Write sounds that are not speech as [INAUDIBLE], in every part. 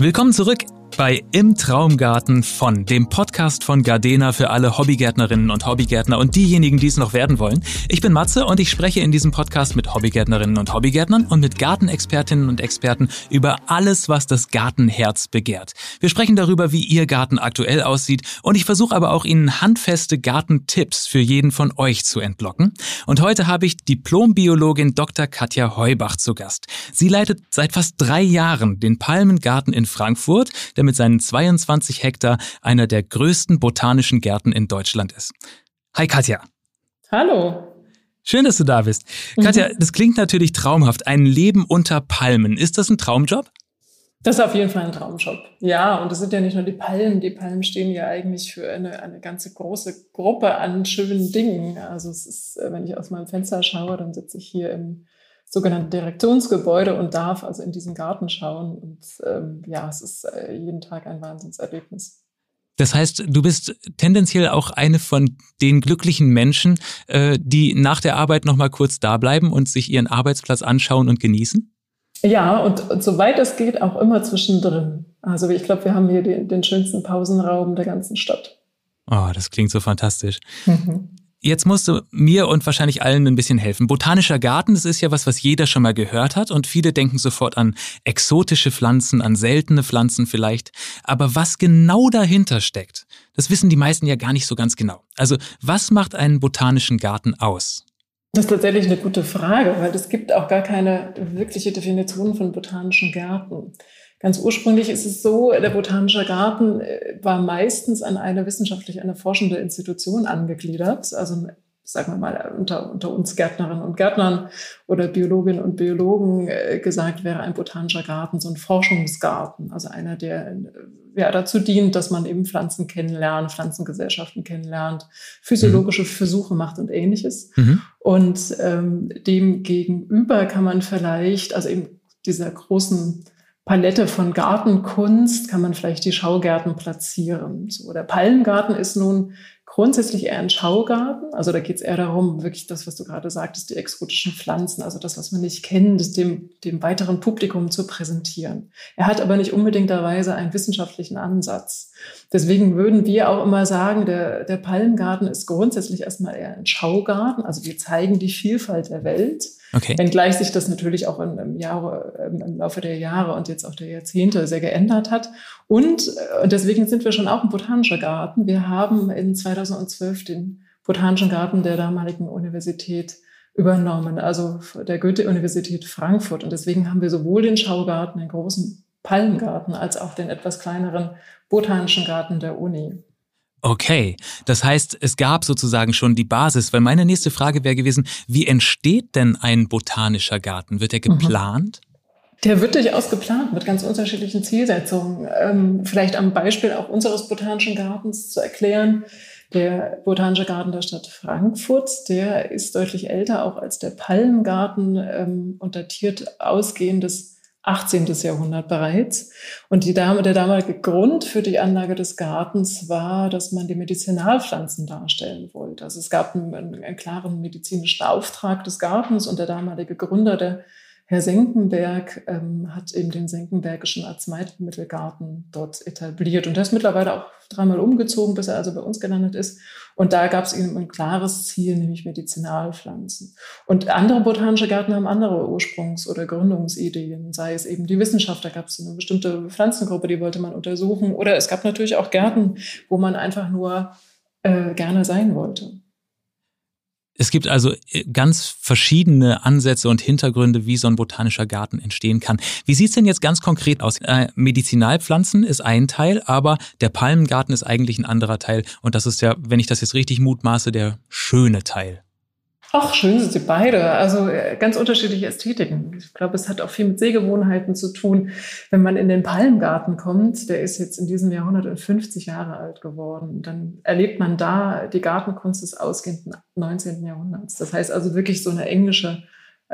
Willkommen zurück bei Im Traumgarten von, dem Podcast von Gardena für alle Hobbygärtnerinnen und Hobbygärtner und diejenigen, die es noch werden wollen. Ich bin Matze und ich spreche in diesem Podcast mit Hobbygärtnerinnen und Hobbygärtnern und mit Gartenexpertinnen und Experten über alles, was das Gartenherz begehrt. Wir sprechen darüber, wie Ihr Garten aktuell aussieht und ich versuche aber auch Ihnen handfeste Gartentipps für jeden von euch zu entlocken. Und heute habe ich Diplombiologin Dr. Katja Heubach zu Gast. Sie leitet seit fast drei Jahren den Palmengarten in Frankfurt, der mit seinen 22 Hektar einer der größten botanischen Gärten in Deutschland ist. Hi Katja. Hallo. Schön, dass du da bist. Katja, mhm. das klingt natürlich traumhaft. Ein Leben unter Palmen. Ist das ein Traumjob? Das ist auf jeden Fall ein Traumjob. Ja, und es sind ja nicht nur die Palmen. Die Palmen stehen ja eigentlich für eine, eine ganze große Gruppe an schönen Dingen. Also es ist, äh, wenn ich aus meinem Fenster schaue, dann sitze ich hier im sogenannten Direktionsgebäude und darf also in diesen Garten schauen. Und ähm, ja, es ist äh, jeden Tag ein Wahnsinnserlebnis. Das heißt, du bist tendenziell auch eine von den glücklichen Menschen, äh, die nach der Arbeit nochmal kurz da bleiben und sich ihren Arbeitsplatz anschauen und genießen? Ja, und, und soweit es geht, auch immer zwischendrin. Also ich glaube, wir haben hier den, den schönsten Pausenraum der ganzen Stadt. Oh, das klingt so fantastisch. Mhm. Jetzt musst du mir und wahrscheinlich allen ein bisschen helfen. Botanischer Garten, das ist ja was, was jeder schon mal gehört hat und viele denken sofort an exotische Pflanzen, an seltene Pflanzen vielleicht. Aber was genau dahinter steckt, das wissen die meisten ja gar nicht so ganz genau. Also was macht einen botanischen Garten aus? Das ist tatsächlich eine gute Frage, weil es gibt auch gar keine wirkliche Definition von botanischen Gärten. Ganz ursprünglich ist es so, der Botanische Garten äh, war meistens an eine wissenschaftlich, eine forschende Institution angegliedert. Also sagen wir mal, unter, unter uns Gärtnerinnen und Gärtnern oder Biologinnen und Biologen äh, gesagt, wäre ein botanischer Garten so ein Forschungsgarten, also einer, der äh, ja, dazu dient, dass man eben Pflanzen kennenlernt, Pflanzengesellschaften kennenlernt, physiologische mhm. Versuche macht und ähnliches. Mhm. Und ähm, dem gegenüber kann man vielleicht, also eben dieser großen Palette von Gartenkunst kann man vielleicht die Schaugärten platzieren. So, der Palmengarten ist nun grundsätzlich eher ein Schaugarten. Also da geht es eher darum, wirklich das, was du gerade sagtest, die exotischen Pflanzen, also das, was man nicht kennt, dem, dem weiteren Publikum zu präsentieren. Er hat aber nicht unbedingterweise einen wissenschaftlichen Ansatz. Deswegen würden wir auch immer sagen, der, der Palmengarten ist grundsätzlich erstmal eher ein Schaugarten. Also wir zeigen die Vielfalt der Welt. Okay. Wenngleich sich das natürlich auch im, im, Jahre, im Laufe der Jahre und jetzt auch der Jahrzehnte sehr geändert hat. Und, äh, und deswegen sind wir schon auch ein botanischer Garten. Wir haben in 2012 den Botanischen Garten der damaligen Universität übernommen, also der Goethe-Universität Frankfurt. Und deswegen haben wir sowohl den Schaugarten, den großen Palmengarten, als auch den etwas kleineren Botanischen Garten der Uni. Okay, das heißt, es gab sozusagen schon die Basis, weil meine nächste Frage wäre gewesen, wie entsteht denn ein botanischer Garten? Wird er mhm. geplant? Der wird durchaus geplant mit ganz unterschiedlichen Zielsetzungen. Ähm, vielleicht am Beispiel auch unseres botanischen Gartens zu erklären. Der Botanische Garten der Stadt Frankfurt, der ist deutlich älter auch als der Palmengarten ähm, und datiert ausgehendes 18. Jahrhundert bereits. Und die, der damalige Grund für die Anlage des Gartens war, dass man die Medizinalpflanzen darstellen wollte. Also es gab einen, einen klaren medizinischen Auftrag des Gartens und der damalige Gründer der Herr Senckenberg ähm, hat eben den Senckenbergischen Arzneimittelgarten dort etabliert. Und er ist mittlerweile auch dreimal umgezogen, bis er also bei uns gelandet ist. Und da gab es eben ein klares Ziel, nämlich Medizinalpflanzen. Und andere botanische Gärten haben andere Ursprungs- oder Gründungsideen, sei es eben die Wissenschaft, da gab es eine bestimmte Pflanzengruppe, die wollte man untersuchen. Oder es gab natürlich auch Gärten, wo man einfach nur äh, gerne sein wollte. Es gibt also äh, ganz verschiedene Ansätze und Hintergründe, wie so ein botanischer Garten entstehen kann. Wie sieht's denn jetzt ganz konkret aus? Äh, Medizinalpflanzen ist ein Teil, aber der Palmengarten ist eigentlich ein anderer Teil. Und das ist ja, wenn ich das jetzt richtig mutmaße, der schöne Teil. Ach, schön sind sie beide. Also äh, ganz unterschiedliche Ästhetiken. Ich glaube, es hat auch viel mit Sehgewohnheiten zu tun. Wenn man in den Palmgarten kommt, der ist jetzt in diesem Jahr 150 Jahre alt geworden, dann erlebt man da die Gartenkunst des ausgehenden 19. Jahrhunderts. Das heißt also wirklich so eine englische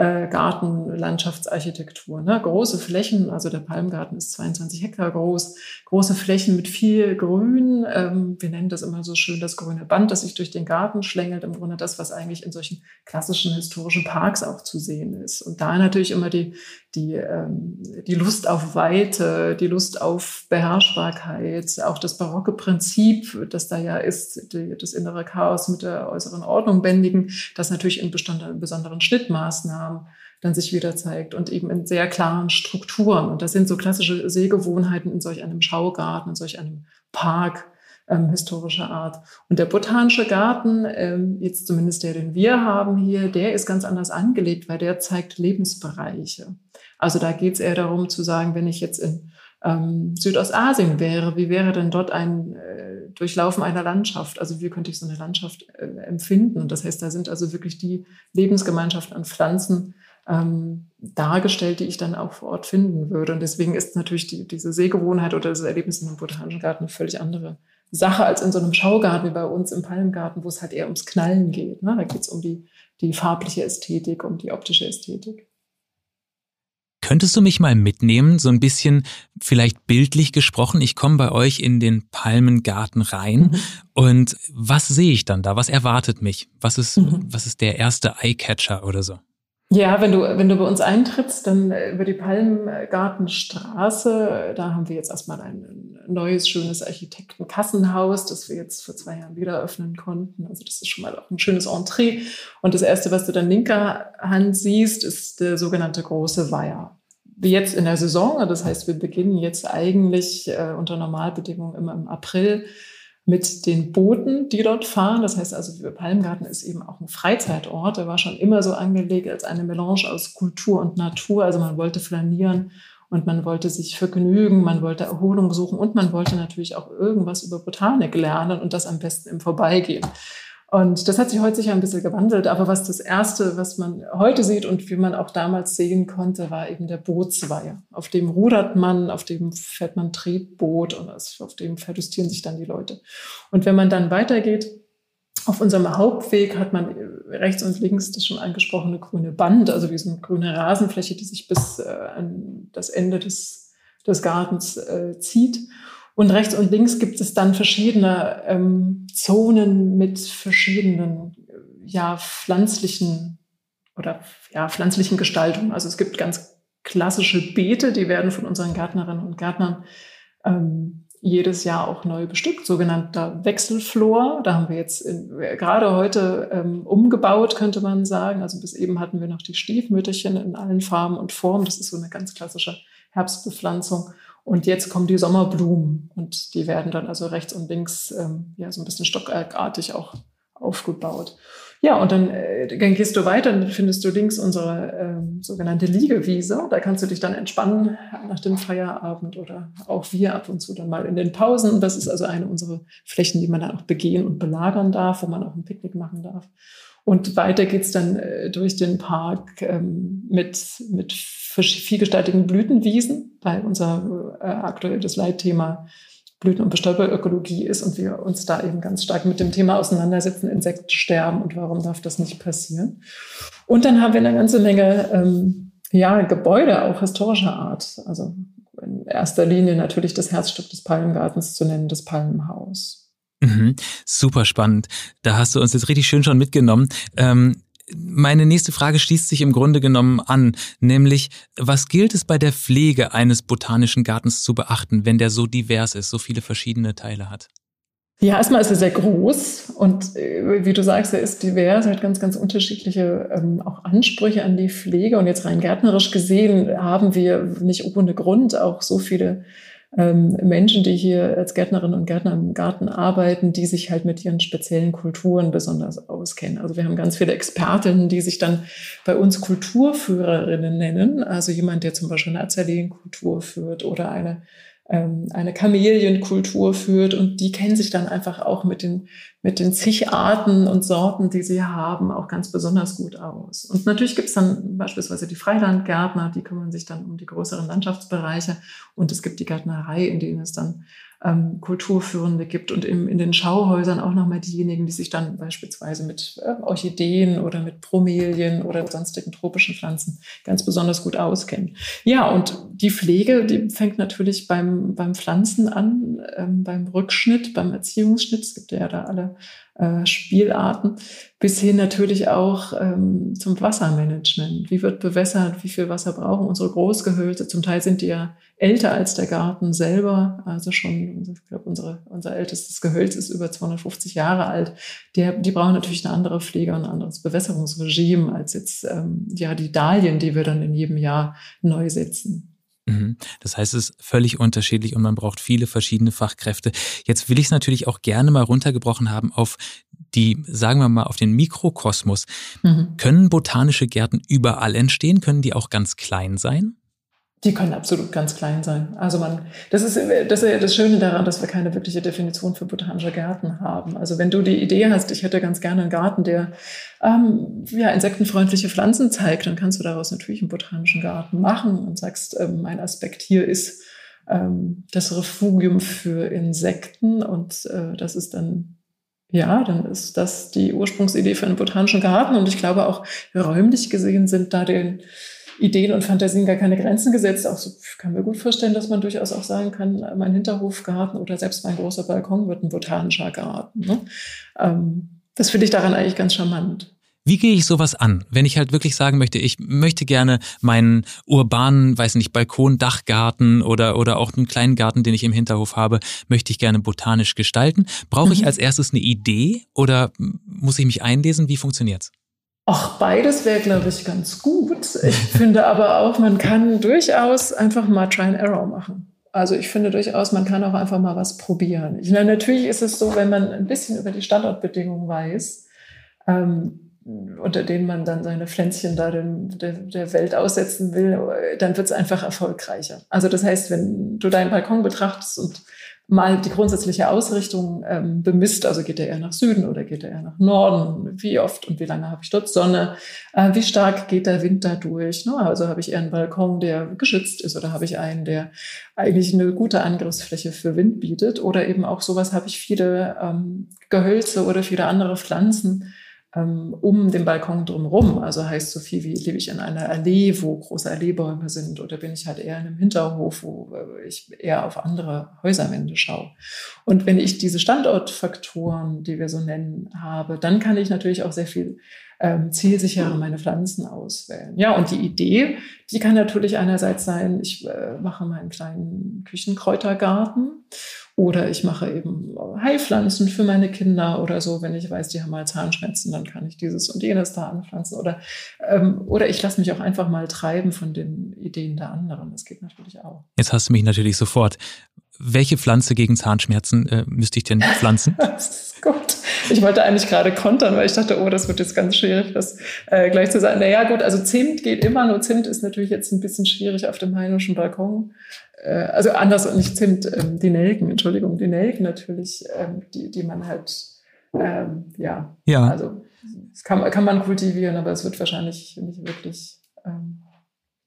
äh, Gartenlandschaftsarchitektur. Ne? Große Flächen, also der Palmgarten ist 22 Hektar groß, große Flächen mit viel Grün. Ähm, wir nennen das immer so schön das grüne Band, das sich durch den Garten schlängelt. Im Grunde das, was eigentlich in solchen klassischen historischen Parks auch zu sehen ist. Und da natürlich immer die, die, ähm, die Lust auf Weite, die Lust auf Beherrschbarkeit, auch das barocke Prinzip, das da ja ist, die, das innere Chaos mit der äußeren Ordnung bändigen, das natürlich in besonderen Schnittmaßnahmen dann sich wieder zeigt und eben in sehr klaren Strukturen. Und das sind so klassische Sehgewohnheiten in solch einem Schaugarten, in solch einem Park ähm, historischer Art. Und der botanische Garten, ähm, jetzt zumindest der, den wir haben hier, der ist ganz anders angelegt, weil der zeigt Lebensbereiche. Also da geht es eher darum zu sagen, wenn ich jetzt in ähm, Südostasien wäre, wie wäre denn dort ein äh, Durchlaufen einer Landschaft? Also wie könnte ich so eine Landschaft äh, empfinden? Und das heißt, da sind also wirklich die Lebensgemeinschaften an Pflanzen ähm, dargestellt, die ich dann auch vor Ort finden würde. Und deswegen ist natürlich die, diese Sehgewohnheit oder das Erlebnis in einem botanischen Garten eine völlig andere Sache als in so einem Schaugarten wie bei uns im Palmgarten, wo es halt eher ums Knallen geht. Ne? Da geht es um die, die farbliche Ästhetik, um die optische Ästhetik. Könntest du mich mal mitnehmen, so ein bisschen vielleicht bildlich gesprochen? Ich komme bei euch in den Palmengarten rein mhm. und was sehe ich dann da? Was erwartet mich? Was ist, mhm. was ist der erste Eyecatcher oder so? Ja, wenn du, wenn du bei uns eintrittst, dann äh, über die Palmgartenstraße, da haben wir jetzt erstmal ein neues, schönes Architektenkassenhaus, das wir jetzt vor zwei Jahren wieder öffnen konnten. Also das ist schon mal auch ein schönes Entree. Und das Erste, was du dann linker Hand siehst, ist der sogenannte große Weiher. Wie jetzt in der Saison, das heißt, wir beginnen jetzt eigentlich äh, unter Normalbedingungen immer im April mit den Booten, die dort fahren. Das heißt also, Palmgarten ist eben auch ein Freizeitort. Der war schon immer so angelegt als eine Melange aus Kultur und Natur. Also man wollte flanieren und man wollte sich vergnügen, man wollte Erholung suchen und man wollte natürlich auch irgendwas über Botanik lernen und das am besten im Vorbeigehen. Und das hat sich heute sicher ein bisschen gewandelt. Aber was das Erste, was man heute sieht und wie man auch damals sehen konnte, war eben der Bootsweiher. Auf dem rudert man, auf dem fährt man Tretboot und auf dem verlustieren sich dann die Leute. Und wenn man dann weitergeht, auf unserem Hauptweg hat man rechts und links das schon angesprochene grüne Band, also wie so eine grüne Rasenfläche, die sich bis äh, an das Ende des, des Gartens äh, zieht. Und rechts und links gibt es dann verschiedene ähm, Zonen mit verschiedenen ja, pflanzlichen oder ja, pflanzlichen Gestaltungen. Also es gibt ganz klassische Beete, die werden von unseren Gärtnerinnen und Gärtnern ähm, jedes Jahr auch neu bestückt, sogenannter Wechselflor. Da haben wir jetzt in, gerade heute ähm, umgebaut, könnte man sagen. Also bis eben hatten wir noch die Stiefmütterchen in allen Farben und Formen. Das ist so eine ganz klassische Herbstbepflanzung. Und jetzt kommen die Sommerblumen und die werden dann also rechts und links ähm, ja so ein bisschen stockartig auch aufgebaut. Ja, und dann, äh, dann gehst du weiter, dann findest du links unsere ähm, sogenannte Liegewiese. Da kannst du dich dann entspannen nach dem Feierabend oder auch wir ab und zu dann mal in den Pausen. Das ist also eine unserer Flächen, die man dann auch begehen und belagern darf, wo man auch ein Picknick machen darf. Und weiter geht's dann äh, durch den Park ähm, mit, mit vielgestaltigen Blütenwiesen, weil unser äh, aktuelles Leitthema Blüten- und Bestäuberökologie ist und wir uns da eben ganz stark mit dem Thema auseinandersetzen, Insektensterben und warum darf das nicht passieren. Und dann haben wir eine ganze Menge ähm, ja, Gebäude, auch historischer Art. Also in erster Linie natürlich das Herzstück des Palmengartens zu nennen, das Palmenhaus. Mhm, super spannend. Da hast du uns jetzt richtig schön schon mitgenommen. Ähm, meine nächste Frage schließt sich im Grunde genommen an, nämlich was gilt es bei der Pflege eines botanischen Gartens zu beachten, wenn der so divers ist, so viele verschiedene Teile hat? Ja, erstmal ist er sehr groß und äh, wie du sagst, er ist divers, er hat ganz, ganz unterschiedliche ähm, auch Ansprüche an die Pflege. Und jetzt rein gärtnerisch gesehen haben wir nicht ohne Grund auch so viele ähm, Menschen, die hier als Gärtnerinnen und Gärtner im Garten arbeiten, die sich halt mit ihren speziellen Kulturen besonders auskennen. Also wir haben ganz viele Expertinnen, die sich dann bei uns Kulturführerinnen nennen. Also jemand, der zum Beispiel eine Azaleenkultur führt oder eine ähm, eine Kamelienkultur führt und die kennen sich dann einfach auch mit den, mit den zig Arten und Sorten, die sie haben, auch ganz besonders gut aus. Und natürlich gibt es dann beispielsweise die Freilandgärtner, die kümmern sich dann um die größeren Landschaftsbereiche und es gibt die Gärtnerei, in denen es dann ähm, Kulturführende gibt und im, in den Schauhäusern auch nochmal diejenigen, die sich dann beispielsweise mit äh, Orchideen oder mit Bromelien oder sonstigen tropischen Pflanzen ganz besonders gut auskennen. Ja, und die Pflege, die fängt natürlich beim, beim Pflanzen an, ähm, beim Rückschnitt, beim Erziehungsschnitt. Es gibt ja da alle äh, Spielarten, bis hin natürlich auch ähm, zum Wassermanagement. Wie wird bewässert? Wie viel Wasser brauchen unsere Großgehölze? Zum Teil sind die ja älter als der Garten selber. Also schon, ich glaube, unsere, unser ältestes Gehölz ist über 250 Jahre alt. Der, die brauchen natürlich eine andere Pflege und ein anderes Bewässerungsregime als jetzt ähm, ja die Dahlien, die wir dann in jedem Jahr neu setzen. Mhm. Das heißt, es ist völlig unterschiedlich und man braucht viele verschiedene Fachkräfte. Jetzt will ich es natürlich auch gerne mal runtergebrochen haben auf die, sagen wir mal, auf den Mikrokosmos. Mhm. Können botanische Gärten überall entstehen? Können die auch ganz klein sein? Die können absolut ganz klein sein. Also man, das ist, das ist ja das Schöne daran, dass wir keine wirkliche Definition für botanische Gärten haben. Also wenn du die Idee hast, ich hätte ganz gerne einen Garten, der ähm, ja, insektenfreundliche Pflanzen zeigt, dann kannst du daraus natürlich einen botanischen Garten machen und sagst, ähm, mein Aspekt hier ist ähm, das Refugium für Insekten und äh, das ist dann ja, dann ist das die Ursprungsidee für einen botanischen Garten. Und ich glaube auch räumlich gesehen sind da den Ideen und Fantasien gar keine Grenzen gesetzt. Auch so kann mir gut vorstellen, dass man durchaus auch sagen kann, mein Hinterhofgarten oder selbst mein großer Balkon wird ein botanischer Garten. Ne? Ähm, das finde ich daran eigentlich ganz charmant. Wie gehe ich sowas an, wenn ich halt wirklich sagen möchte, ich möchte gerne meinen urbanen, weiß nicht, Balkon, Dachgarten oder, oder auch einen kleinen Garten, den ich im Hinterhof habe, möchte ich gerne botanisch gestalten. Brauche ich mhm. als erstes eine Idee oder muss ich mich einlesen? Wie funktioniert's? Ach, beides wäre, glaube ich, ganz gut. Ich finde aber auch, man kann durchaus einfach mal Try and Error machen. Also ich finde durchaus, man kann auch einfach mal was probieren. Ich meine, natürlich ist es so, wenn man ein bisschen über die Standortbedingungen weiß, ähm, unter denen man dann seine Pflänzchen da dem, der, der Welt aussetzen will, dann wird es einfach erfolgreicher. Also das heißt, wenn du deinen Balkon betrachtest und mal die grundsätzliche Ausrichtung ähm, bemisst. Also geht er eher nach Süden oder geht er eher nach Norden? Wie oft und wie lange habe ich dort Sonne? Äh, wie stark geht der Wind da durch? Ne? Also habe ich eher einen Balkon, der geschützt ist oder habe ich einen, der eigentlich eine gute Angriffsfläche für Wind bietet? Oder eben auch sowas habe ich viele ähm, Gehölze oder viele andere Pflanzen, um den Balkon drumherum. Also heißt so viel wie, lebe ich in einer Allee, wo große Alleebäume sind oder bin ich halt eher in einem Hinterhof, wo äh, ich eher auf andere Häuserwände schaue. Und wenn ich diese Standortfaktoren, die wir so nennen, habe, dann kann ich natürlich auch sehr viel ähm, zielsicherer meine Pflanzen auswählen. Ja, und die Idee, die kann natürlich einerseits sein, ich äh, mache meinen kleinen Küchenkräutergarten oder ich mache eben Heilpflanzen für meine Kinder oder so, wenn ich weiß, die haben mal Zahnschmerzen, dann kann ich dieses und jenes da anpflanzen. Oder, ähm, oder ich lasse mich auch einfach mal treiben von den Ideen der anderen. Das geht natürlich auch. Jetzt hast du mich natürlich sofort. Welche Pflanze gegen Zahnschmerzen äh, müsste ich denn pflanzen? [LAUGHS] das ist gut. [LAUGHS] Ich wollte eigentlich gerade kontern, weil ich dachte, oh, das wird jetzt ganz schwierig, das äh, gleich zu sagen. Naja, gut, also Zimt geht immer, nur Zimt ist natürlich jetzt ein bisschen schwierig auf dem heimischen Balkon äh, also anders und nicht Zimt, ähm, die Nelken, Entschuldigung, die Nelken natürlich, ähm, die, die man halt, ähm, ja, ja, also das kann, kann man kultivieren, aber es wird wahrscheinlich nicht wirklich ähm,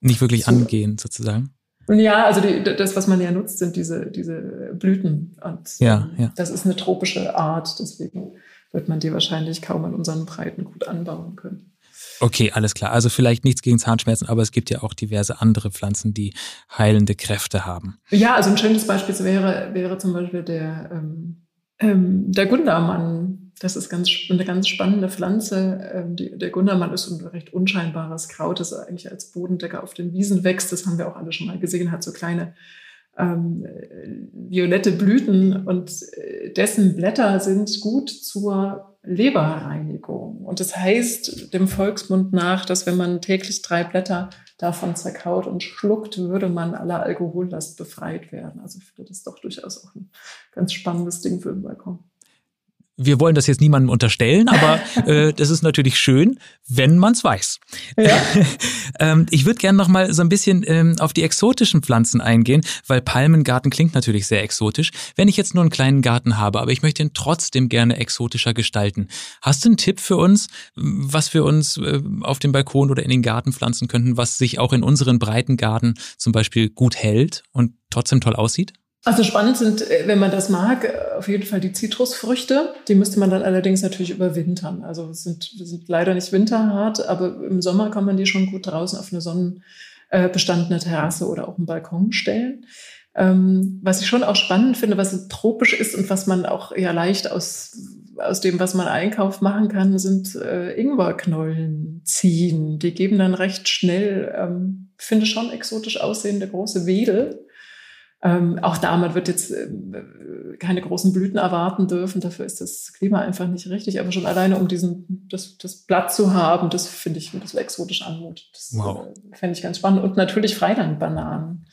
nicht wirklich so. angehen, sozusagen. Ja, also die, das, was man ja nutzt, sind diese, diese Blüten. Und ja, ja. das ist eine tropische Art, deswegen wird man die wahrscheinlich kaum in unseren Breiten gut anbauen können. Okay, alles klar. Also vielleicht nichts gegen Zahnschmerzen, aber es gibt ja auch diverse andere Pflanzen, die heilende Kräfte haben. Ja, also ein schönes Beispiel wäre, wäre zum Beispiel der, ähm, ähm, der Gundermann. Das ist ganz, eine ganz spannende Pflanze. Ähm, die, der Gundermann ist ein recht unscheinbares Kraut, das eigentlich als Bodendecker auf den Wiesen wächst. Das haben wir auch alle schon mal gesehen, hat so kleine ähm, violette Blüten und äh, dessen Blätter sind gut zur Leberreinigung. Und das heißt dem Volksmund nach, dass wenn man täglich drei Blätter davon zerkaut und schluckt, würde man aller Alkohollast befreit werden. Also ich finde das doch durchaus auch ein ganz spannendes Ding für den Balkon wir wollen das jetzt niemandem unterstellen, aber [LAUGHS] äh, das ist natürlich schön, wenn man es weiß. Ja. [LAUGHS] ähm, ich würde gerne noch mal so ein bisschen ähm, auf die exotischen Pflanzen eingehen, weil Palmengarten klingt natürlich sehr exotisch. Wenn ich jetzt nur einen kleinen Garten habe, aber ich möchte ihn trotzdem gerne exotischer gestalten, hast du einen Tipp für uns, was wir uns äh, auf dem Balkon oder in den Garten pflanzen könnten, was sich auch in unseren breiten Garten zum Beispiel gut hält und trotzdem toll aussieht? Also spannend sind, äh, wenn man das mag, auf jeden Fall die Zitrusfrüchte. Die müsste man dann allerdings natürlich überwintern. Also sind, sind leider nicht winterhart, aber im Sommer kann man die schon gut draußen auf eine sonnenbestandene Terrasse oder auch einen Balkon stellen. Ähm, was ich schon auch spannend finde, was tropisch ist und was man auch ja leicht aus, aus dem, was man einkauft, machen kann, sind äh, Ingwerknollen ziehen. Die geben dann recht schnell, ähm, finde schon exotisch aussehende große Wedel. Ähm, auch da, man wird jetzt äh, keine großen Blüten erwarten dürfen, dafür ist das Klima einfach nicht richtig. Aber schon alleine, um diesen, das, das Blatt zu haben, das finde ich, das exotisch anmutet. Das wow. äh, fände ich ganz spannend. Und natürlich Freilandbananen.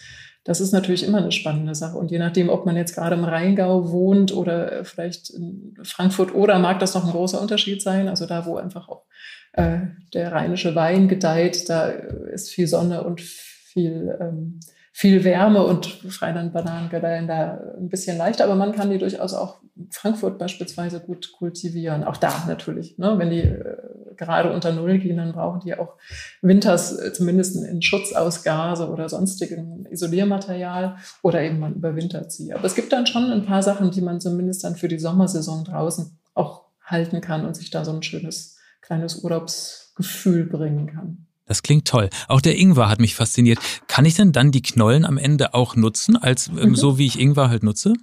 Das ist natürlich immer eine spannende Sache. Und je nachdem, ob man jetzt gerade im Rheingau wohnt oder vielleicht in Frankfurt oder mag das noch ein großer Unterschied sein. Also da, wo einfach auch äh, der rheinische Wein gedeiht, da ist viel Sonne und viel, ähm, viel Wärme und Freilandbananen gedeihen da ein bisschen leichter. Aber man kann die durchaus auch Frankfurt beispielsweise gut kultivieren. Auch da natürlich, ne, wenn die äh, gerade unter Null gehen, dann brauchen die auch winters äh, zumindest in Schutz aus Gase oder sonstigem Isoliermaterial oder eben man überwintert sie. Aber es gibt dann schon ein paar Sachen, die man zumindest dann für die Sommersaison draußen auch halten kann und sich da so ein schönes kleines Urlaubsgefühl bringen kann. Das klingt toll. Auch der Ingwer hat mich fasziniert. Kann ich denn dann die Knollen am Ende auch nutzen, als ähm, mhm. so wie ich Ingwer halt nutze?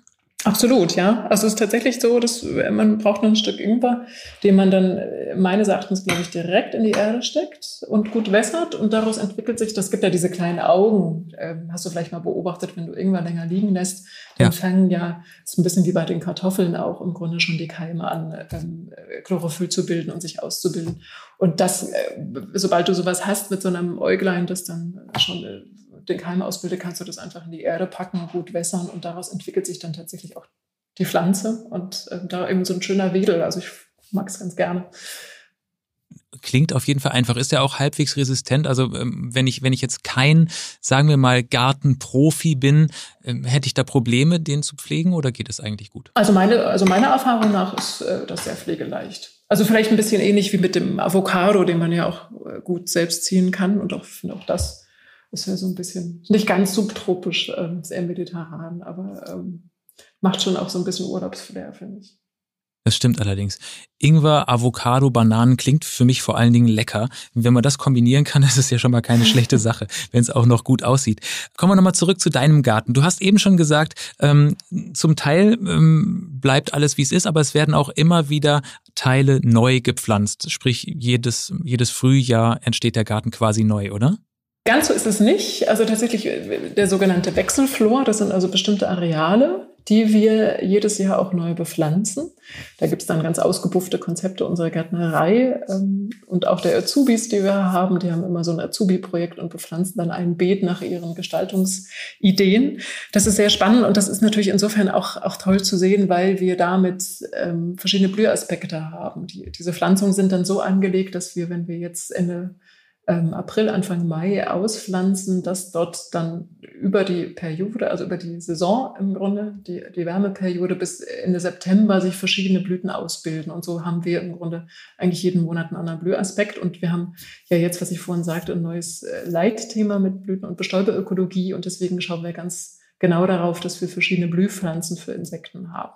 Absolut, ja. Also es ist tatsächlich so, dass man braucht noch ein Stück Ingwer, den man dann äh, meines Erachtens, glaube ich, direkt in die Erde steckt und gut wässert und daraus entwickelt sich, das gibt ja diese kleinen Augen, ähm, hast du vielleicht mal beobachtet, wenn du Ingwer länger liegen lässt, dann ja. fangen ja, ist ein bisschen wie bei den Kartoffeln auch im Grunde schon die Keime an, ähm, Chlorophyll zu bilden und sich auszubilden. Und das, äh, sobald du sowas hast mit so einem Äuglein, das dann schon äh, den Keim ausbildet, kannst du das einfach in die Erde packen, gut wässern und daraus entwickelt sich dann tatsächlich auch die Pflanze und äh, da eben so ein schöner Wedel. Also ich mag es ganz gerne. Klingt auf jeden Fall einfach. Ist er auch halbwegs resistent? Also ähm, wenn ich wenn ich jetzt kein, sagen wir mal, Gartenprofi bin, ähm, hätte ich da Probleme, den zu pflegen oder geht es eigentlich gut? Also meine also meiner Erfahrung nach ist äh, das sehr pflegeleicht. Also vielleicht ein bisschen ähnlich wie mit dem Avocado, den man ja auch äh, gut selbst ziehen kann und auch auch das ist ja so ein bisschen, nicht ganz subtropisch, ähm, sehr mediterran, aber ähm, macht schon auch so ein bisschen Urlaubsflair, finde ich. Das stimmt allerdings. Ingwer, Avocado, Bananen klingt für mich vor allen Dingen lecker. Wenn man das kombinieren kann, [LAUGHS] ist es ja schon mal keine schlechte [LAUGHS] Sache, wenn es auch noch gut aussieht. Kommen wir nochmal zurück zu deinem Garten. Du hast eben schon gesagt, ähm, zum Teil ähm, bleibt alles wie es ist, aber es werden auch immer wieder Teile neu gepflanzt. Sprich, jedes, jedes Frühjahr entsteht der Garten quasi neu, oder? Ganz so ist es nicht. Also tatsächlich äh, der sogenannte Wechselflor, das sind also bestimmte Areale, die wir jedes Jahr auch neu bepflanzen. Da gibt es dann ganz ausgebuffte Konzepte unserer Gärtnerei ähm, und auch der Azubis, die wir haben, die haben immer so ein Azubi-Projekt und bepflanzen dann ein Beet nach ihren Gestaltungsideen. Das ist sehr spannend und das ist natürlich insofern auch, auch toll zu sehen, weil wir damit ähm, verschiedene Blühaspekte haben. Die, diese Pflanzungen sind dann so angelegt, dass wir, wenn wir jetzt Ende ähm, April, Anfang Mai auspflanzen, dass dort dann über die Periode, also über die Saison im Grunde, die, die Wärmeperiode bis Ende September sich verschiedene Blüten ausbilden. Und so haben wir im Grunde eigentlich jeden Monat einen anderen Blühaspekt. Und wir haben ja jetzt, was ich vorhin sagte, ein neues äh, Leitthema mit Blüten- und Bestäuberökologie. Und deswegen schauen wir ganz genau darauf, dass wir verschiedene Blühpflanzen für Insekten haben.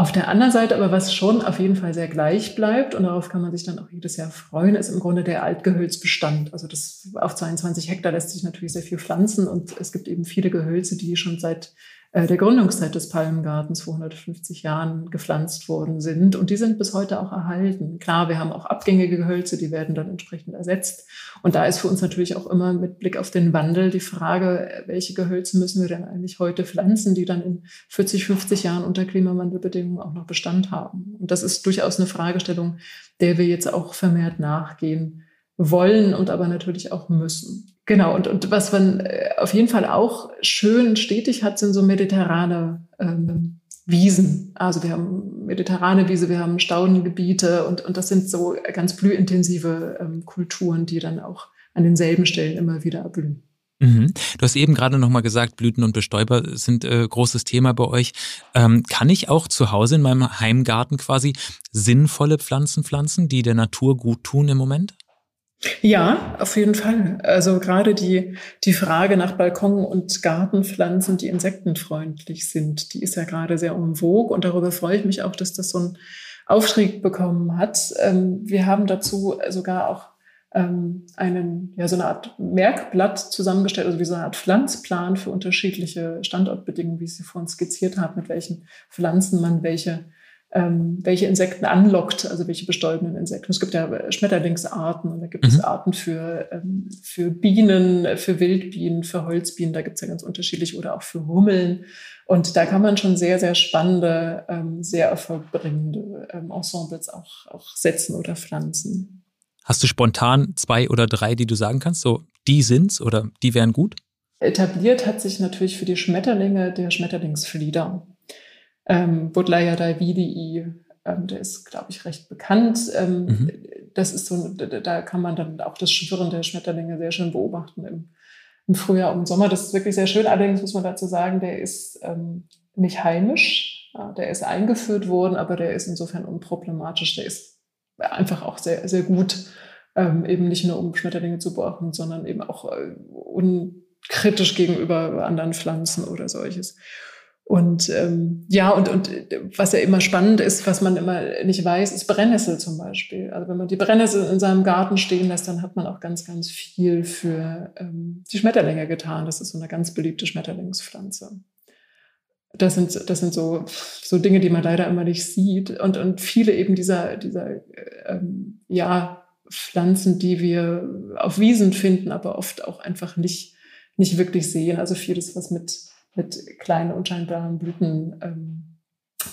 Auf der anderen Seite aber, was schon auf jeden Fall sehr gleich bleibt, und darauf kann man sich dann auch jedes Jahr freuen, ist im Grunde der Altgehölzbestand. Also das auf 22 Hektar lässt sich natürlich sehr viel pflanzen und es gibt eben viele Gehölze, die schon seit der Gründungszeit des Palmengartens vor 150 Jahren gepflanzt worden sind. Und die sind bis heute auch erhalten. Klar, wir haben auch abgängige Gehölze, die werden dann entsprechend ersetzt. Und da ist für uns natürlich auch immer mit Blick auf den Wandel die Frage, welche Gehölze müssen wir denn eigentlich heute pflanzen, die dann in 40, 50 Jahren unter Klimawandelbedingungen auch noch Bestand haben. Und das ist durchaus eine Fragestellung, der wir jetzt auch vermehrt nachgehen wollen und aber natürlich auch müssen. Genau, und, und was man äh, auf jeden Fall auch schön stetig hat, sind so mediterrane ähm, Wiesen. Also wir haben mediterrane Wiese, wir haben Staudengebiete und, und das sind so ganz blühintensive ähm, Kulturen, die dann auch an denselben Stellen immer wieder erblühen. Mhm. Du hast eben gerade nochmal gesagt, Blüten und Bestäuber sind äh, großes Thema bei euch. Ähm, kann ich auch zu Hause in meinem Heimgarten quasi sinnvolle Pflanzen pflanzen, die der Natur gut tun im Moment? Ja, auf jeden Fall. Also gerade die, die Frage nach Balkon- und Gartenpflanzen, die insektenfreundlich sind, die ist ja gerade sehr umwog und darüber freue ich mich auch, dass das so einen Aufstieg bekommen hat. Ähm, wir haben dazu sogar auch ähm, einen, ja, so eine Art Merkblatt zusammengestellt, also wie so eine Art Pflanzplan für unterschiedliche Standortbedingungen, wie ich sie vorhin skizziert habe, mit welchen Pflanzen man welche ähm, welche Insekten anlockt, also welche bestäubenden Insekten. Es gibt ja Schmetterlingsarten und da gibt mhm. es Arten für, ähm, für Bienen, für Wildbienen, für Holzbienen, da gibt es ja ganz unterschiedlich oder auch für Hummeln. Und da kann man schon sehr, sehr spannende, ähm, sehr erfolgbringende ähm, Ensembles auch, auch setzen oder pflanzen. Hast du spontan zwei oder drei, die du sagen kannst? So, die sind's oder die wären gut? Etabliert hat sich natürlich für die Schmetterlinge der Schmetterlingsflieder ähm, Budleia Davidii, ähm, der ist, glaube ich, recht bekannt. Ähm, mhm. Das ist so, da kann man dann auch das Schwirren der Schmetterlinge sehr schön beobachten im, im Frühjahr und Sommer. Das ist wirklich sehr schön. Allerdings muss man dazu sagen, der ist ähm, nicht heimisch. Ja, der ist eingeführt worden, aber der ist insofern unproblematisch. Der ist einfach auch sehr, sehr gut, ähm, eben nicht nur um Schmetterlinge zu beobachten, sondern eben auch äh, unkritisch gegenüber anderen Pflanzen oder solches. Und ähm, ja, und, und was ja immer spannend ist, was man immer nicht weiß, ist Brennnessel zum Beispiel. Also wenn man die Brennnessel in seinem Garten stehen lässt, dann hat man auch ganz, ganz viel für ähm, die Schmetterlinge getan. Das ist so eine ganz beliebte Schmetterlingspflanze. Das sind, das sind so, so Dinge, die man leider immer nicht sieht. Und, und viele eben dieser, dieser ähm, ja, Pflanzen, die wir auf Wiesen finden, aber oft auch einfach nicht, nicht wirklich sehen. Also vieles, was mit mit kleinen unscheinbaren Blüten ähm,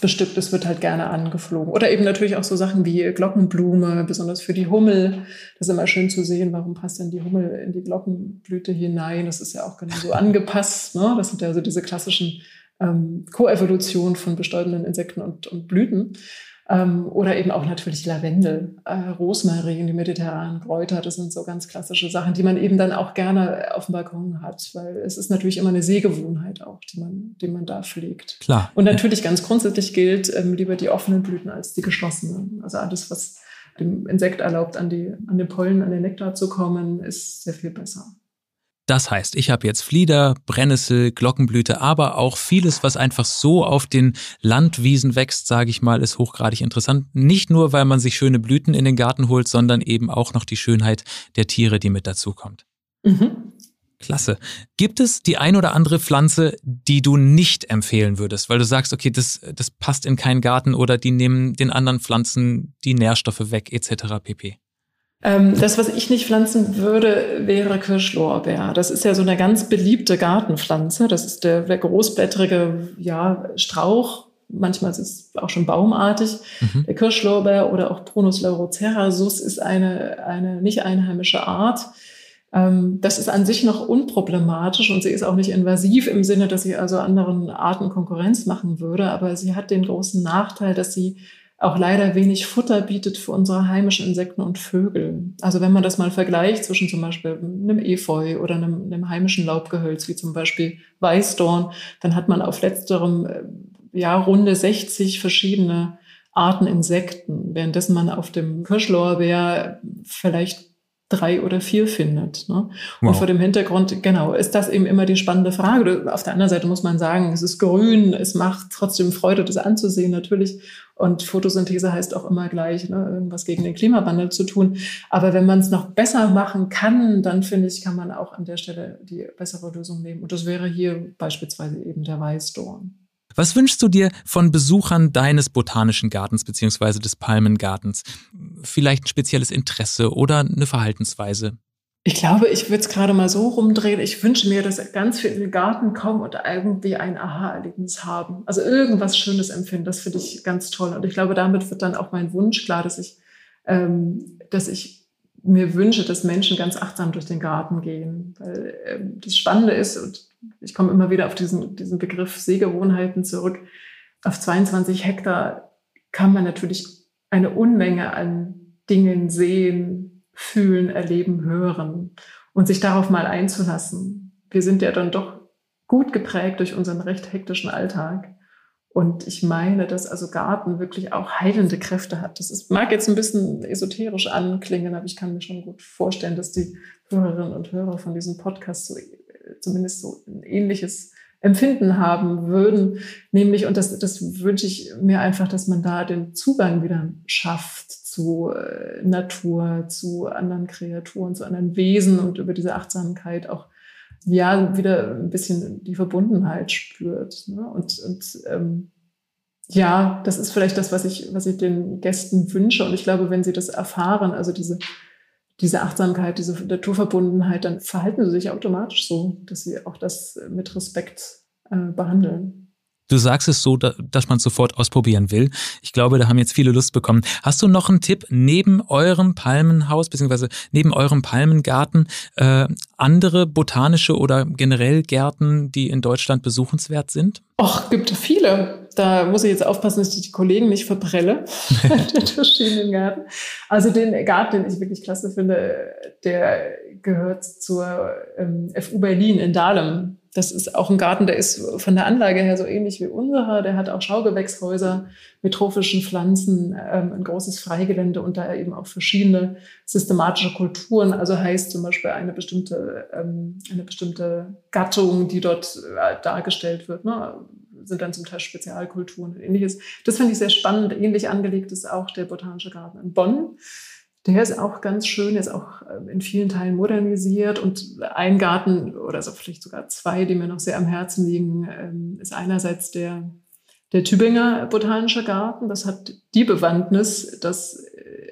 bestückt ist, wird halt gerne angeflogen. Oder eben natürlich auch so Sachen wie Glockenblume, besonders für die Hummel. Das ist immer schön zu sehen, warum passt denn die Hummel in die Glockenblüte hinein. Das ist ja auch genau so angepasst. Ne? Das sind ja so diese klassischen ähm, Koevolution von bestäubenden Insekten und, und Blüten. Ähm, oder eben auch natürlich Lavendel, äh, Rosmarin, die mediterranen Kräuter. Das sind so ganz klassische Sachen, die man eben dann auch gerne auf dem Balkon hat, weil es ist natürlich immer eine Sehgewohnheit auch, die man, die man da pflegt. Klar. Und natürlich ganz grundsätzlich gilt ähm, lieber die offenen Blüten als die geschlossenen. Also alles, was dem Insekt erlaubt, an, die, an den Pollen, an den Nektar zu kommen, ist sehr viel besser. Das heißt, ich habe jetzt Flieder, Brennnessel, Glockenblüte, aber auch vieles, was einfach so auf den Landwiesen wächst, sage ich mal, ist hochgradig interessant. Nicht nur, weil man sich schöne Blüten in den Garten holt, sondern eben auch noch die Schönheit der Tiere, die mit dazukommt. Mhm. Klasse. Gibt es die ein oder andere Pflanze, die du nicht empfehlen würdest, weil du sagst, okay, das, das passt in keinen Garten oder die nehmen den anderen Pflanzen die Nährstoffe weg, etc. pp? Ähm, das, was ich nicht pflanzen würde, wäre Kirschlorbeer. Das ist ja so eine ganz beliebte Gartenpflanze. Das ist der, der großblättrige ja, Strauch. Manchmal ist es auch schon baumartig. Mhm. Der Kirschlorbeer oder auch Prunus laurocerasus ist eine, eine nicht einheimische Art. Ähm, das ist an sich noch unproblematisch und sie ist auch nicht invasiv im Sinne, dass sie also anderen Arten Konkurrenz machen würde. Aber sie hat den großen Nachteil, dass sie auch leider wenig Futter bietet für unsere heimischen Insekten und Vögel. Also wenn man das mal vergleicht zwischen zum Beispiel einem Efeu oder einem, einem heimischen Laubgehölz, wie zum Beispiel Weißdorn, dann hat man auf letzterem äh, ja runde 60 verschiedene Arten Insekten, währenddessen man auf dem Kirschlorbeer vielleicht drei oder vier findet. Ne? Wow. Und vor dem Hintergrund, genau, ist das eben immer die spannende Frage. Auf der anderen Seite muss man sagen, es ist grün, es macht trotzdem Freude, das anzusehen natürlich. Und Photosynthese heißt auch immer gleich, ne, irgendwas gegen den Klimawandel zu tun. Aber wenn man es noch besser machen kann, dann finde ich, kann man auch an der Stelle die bessere Lösung nehmen. Und das wäre hier beispielsweise eben der Weißdorn. Was wünschst du dir von Besuchern deines botanischen Gartens beziehungsweise des Palmengartens? Vielleicht ein spezielles Interesse oder eine Verhaltensweise? Ich glaube, ich würde es gerade mal so rumdrehen. Ich wünsche mir, dass ganz viele in den Garten kommen und irgendwie ein Aha-Erlebnis haben. Also irgendwas Schönes empfinden. Das finde ich ganz toll. Und ich glaube, damit wird dann auch mein Wunsch klar, dass ich, ähm, dass ich mir wünsche, dass Menschen ganz achtsam durch den Garten gehen. Weil ähm, das Spannende ist, und ich komme immer wieder auf diesen, diesen Begriff Sehgewohnheiten zurück. Auf 22 Hektar kann man natürlich eine Unmenge an Dingen sehen, fühlen, erleben, hören und sich darauf mal einzulassen. Wir sind ja dann doch gut geprägt durch unseren recht hektischen Alltag. Und ich meine, dass also Garten wirklich auch heilende Kräfte hat. Das ist, mag jetzt ein bisschen esoterisch anklingen, aber ich kann mir schon gut vorstellen, dass die Hörerinnen und Hörer von diesem Podcast so, zumindest so ein ähnliches Empfinden haben würden. Nämlich, und das, das wünsche ich mir einfach, dass man da den Zugang wieder schafft zu äh, Natur, zu anderen Kreaturen, zu anderen Wesen und über diese Achtsamkeit auch ja wieder ein bisschen die Verbundenheit spürt. Ne? Und, und ähm, ja, das ist vielleicht das, was ich, was ich den Gästen wünsche. Und ich glaube, wenn sie das erfahren, also diese, diese Achtsamkeit, diese Naturverbundenheit, dann verhalten sie sich automatisch so, dass sie auch das mit Respekt äh, behandeln. Du sagst es so, dass man sofort ausprobieren will. Ich glaube, da haben jetzt viele Lust bekommen. Hast du noch einen Tipp neben eurem Palmenhaus beziehungsweise neben eurem Palmengarten äh, andere botanische oder generell Gärten, die in Deutschland besuchenswert sind? Och, gibt viele. Da muss ich jetzt aufpassen, dass ich die Kollegen nicht verprelle, [LAUGHS] den verschiedenen Garten. Also den Garten, den ich wirklich klasse finde, der gehört zur ähm, FU Berlin in Dahlem. Das ist auch ein Garten, der ist von der Anlage her so ähnlich wie unserer. Der hat auch Schaugewächshäuser mit trophischen Pflanzen, ähm, ein großes Freigelände und da eben auch verschiedene systematische Kulturen. Also heißt zum Beispiel eine bestimmte, ähm, eine bestimmte Gattung, die dort äh, dargestellt wird, ne? sind dann zum Teil Spezialkulturen und ähnliches. Das finde ich sehr spannend. Ähnlich angelegt ist auch der Botanische Garten in Bonn. Der ist auch ganz schön, ist auch äh, in vielen Teilen modernisiert und ein Garten oder so vielleicht sogar zwei, die mir noch sehr am Herzen liegen, ähm, ist einerseits der, der Tübinger Botanische Garten. Das hat die Bewandtnis, dass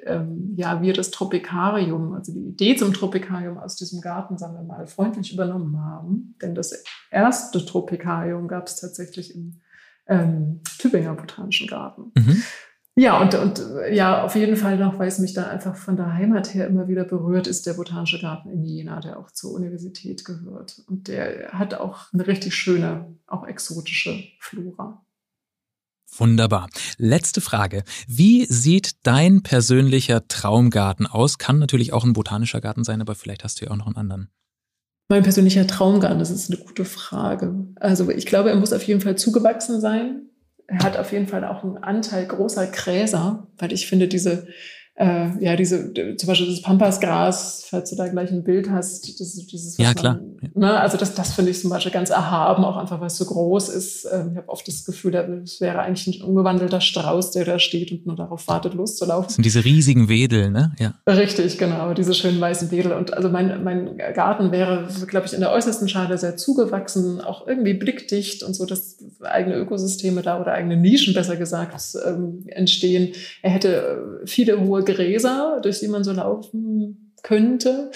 ähm, ja, wir das Tropikarium, also die Idee zum Tropikarium aus diesem Garten, sagen wir mal, freundlich übernommen haben. Denn das erste Tropikarium gab es tatsächlich im ähm, Tübinger Botanischen Garten. Mhm. Ja, und, und ja, auf jeden Fall noch, weil es mich da einfach von der Heimat her immer wieder berührt, ist der Botanische Garten in Jena, der auch zur Universität gehört. Und der hat auch eine richtig schöne, auch exotische Flora. Wunderbar. Letzte Frage. Wie sieht dein persönlicher Traumgarten aus? Kann natürlich auch ein botanischer Garten sein, aber vielleicht hast du ja auch noch einen anderen. Mein persönlicher Traumgarten, das ist eine gute Frage. Also ich glaube, er muss auf jeden Fall zugewachsen sein hat auf jeden Fall auch einen Anteil großer Gräser, weil ich finde, diese äh, ja, diese, zum Beispiel das Pampasgras, falls du da gleich ein Bild hast, das, dieses, ja, klar. Man, ne, also das, das finde ich zum Beispiel ganz erhaben, auch einfach, weil es so groß ist. Ähm, ich habe oft das Gefühl, es wäre eigentlich ein umgewandelter Strauß, der da steht und nur darauf wartet, loszulaufen. Das sind diese riesigen Wedel, ne? Ja. Richtig, genau, diese schönen weißen Wedel. Und also mein, mein Garten wäre, glaube ich, in der äußersten Schale sehr zugewachsen, auch irgendwie blickdicht und so, dass eigene Ökosysteme da oder eigene Nischen, besser gesagt, ähm, entstehen. Er hätte viele hohe Gräser, durch die man so laufen könnte.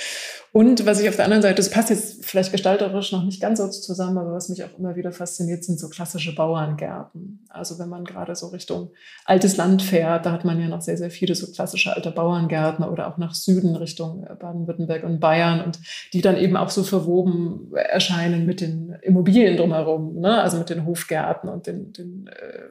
Und was ich auf der anderen Seite, das passt jetzt vielleicht gestalterisch noch nicht ganz so zusammen, aber was mich auch immer wieder fasziniert, sind so klassische Bauerngärten. Also wenn man gerade so Richtung altes Land fährt, da hat man ja noch sehr, sehr viele so klassische alte Bauerngärten oder auch nach Süden Richtung Baden-Württemberg und Bayern und die dann eben auch so verwoben erscheinen mit den Immobilien drumherum, ne? also mit den Hofgärten und den, den äh,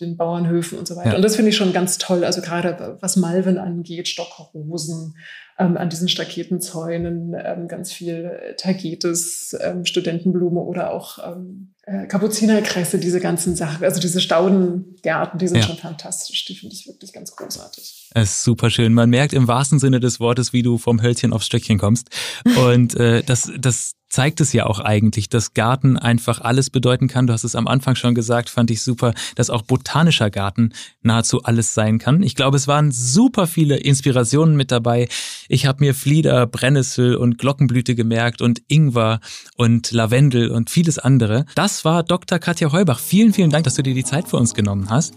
den Bauernhöfen und so weiter. Ja. Und das finde ich schon ganz toll. Also gerade was Malven angeht, Stockrosen, ähm, an diesen Staketenzäunen, ähm, ganz viel Tagetes, ähm, Studentenblume oder auch ähm, äh, Kapuzinerkresse, diese ganzen Sachen. Also diese Staudengärten, die sind ja. schon fantastisch. Die finde ich wirklich ganz großartig. Es ist super schön. Man merkt im wahrsten Sinne des Wortes, wie du vom Hölzchen aufs Stöckchen kommst. [LAUGHS] Und äh, das, das zeigt es ja auch eigentlich, dass Garten einfach alles bedeuten kann. Du hast es am Anfang schon gesagt, fand ich super, dass auch botanischer Garten nahezu alles sein kann. Ich glaube, es waren super viele Inspirationen mit dabei. Ich habe mir Flieder, Brennnessel und Glockenblüte gemerkt und Ingwer und Lavendel und vieles andere. Das war Dr. Katja Heubach. Vielen, vielen Dank, dass du dir die Zeit für uns genommen hast.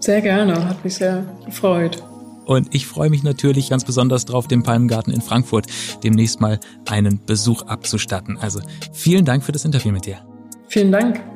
Sehr gerne, hat mich sehr gefreut. Und ich freue mich natürlich ganz besonders drauf, dem Palmengarten in Frankfurt demnächst mal einen Besuch abzustatten. Also vielen Dank für das Interview mit dir. Vielen Dank.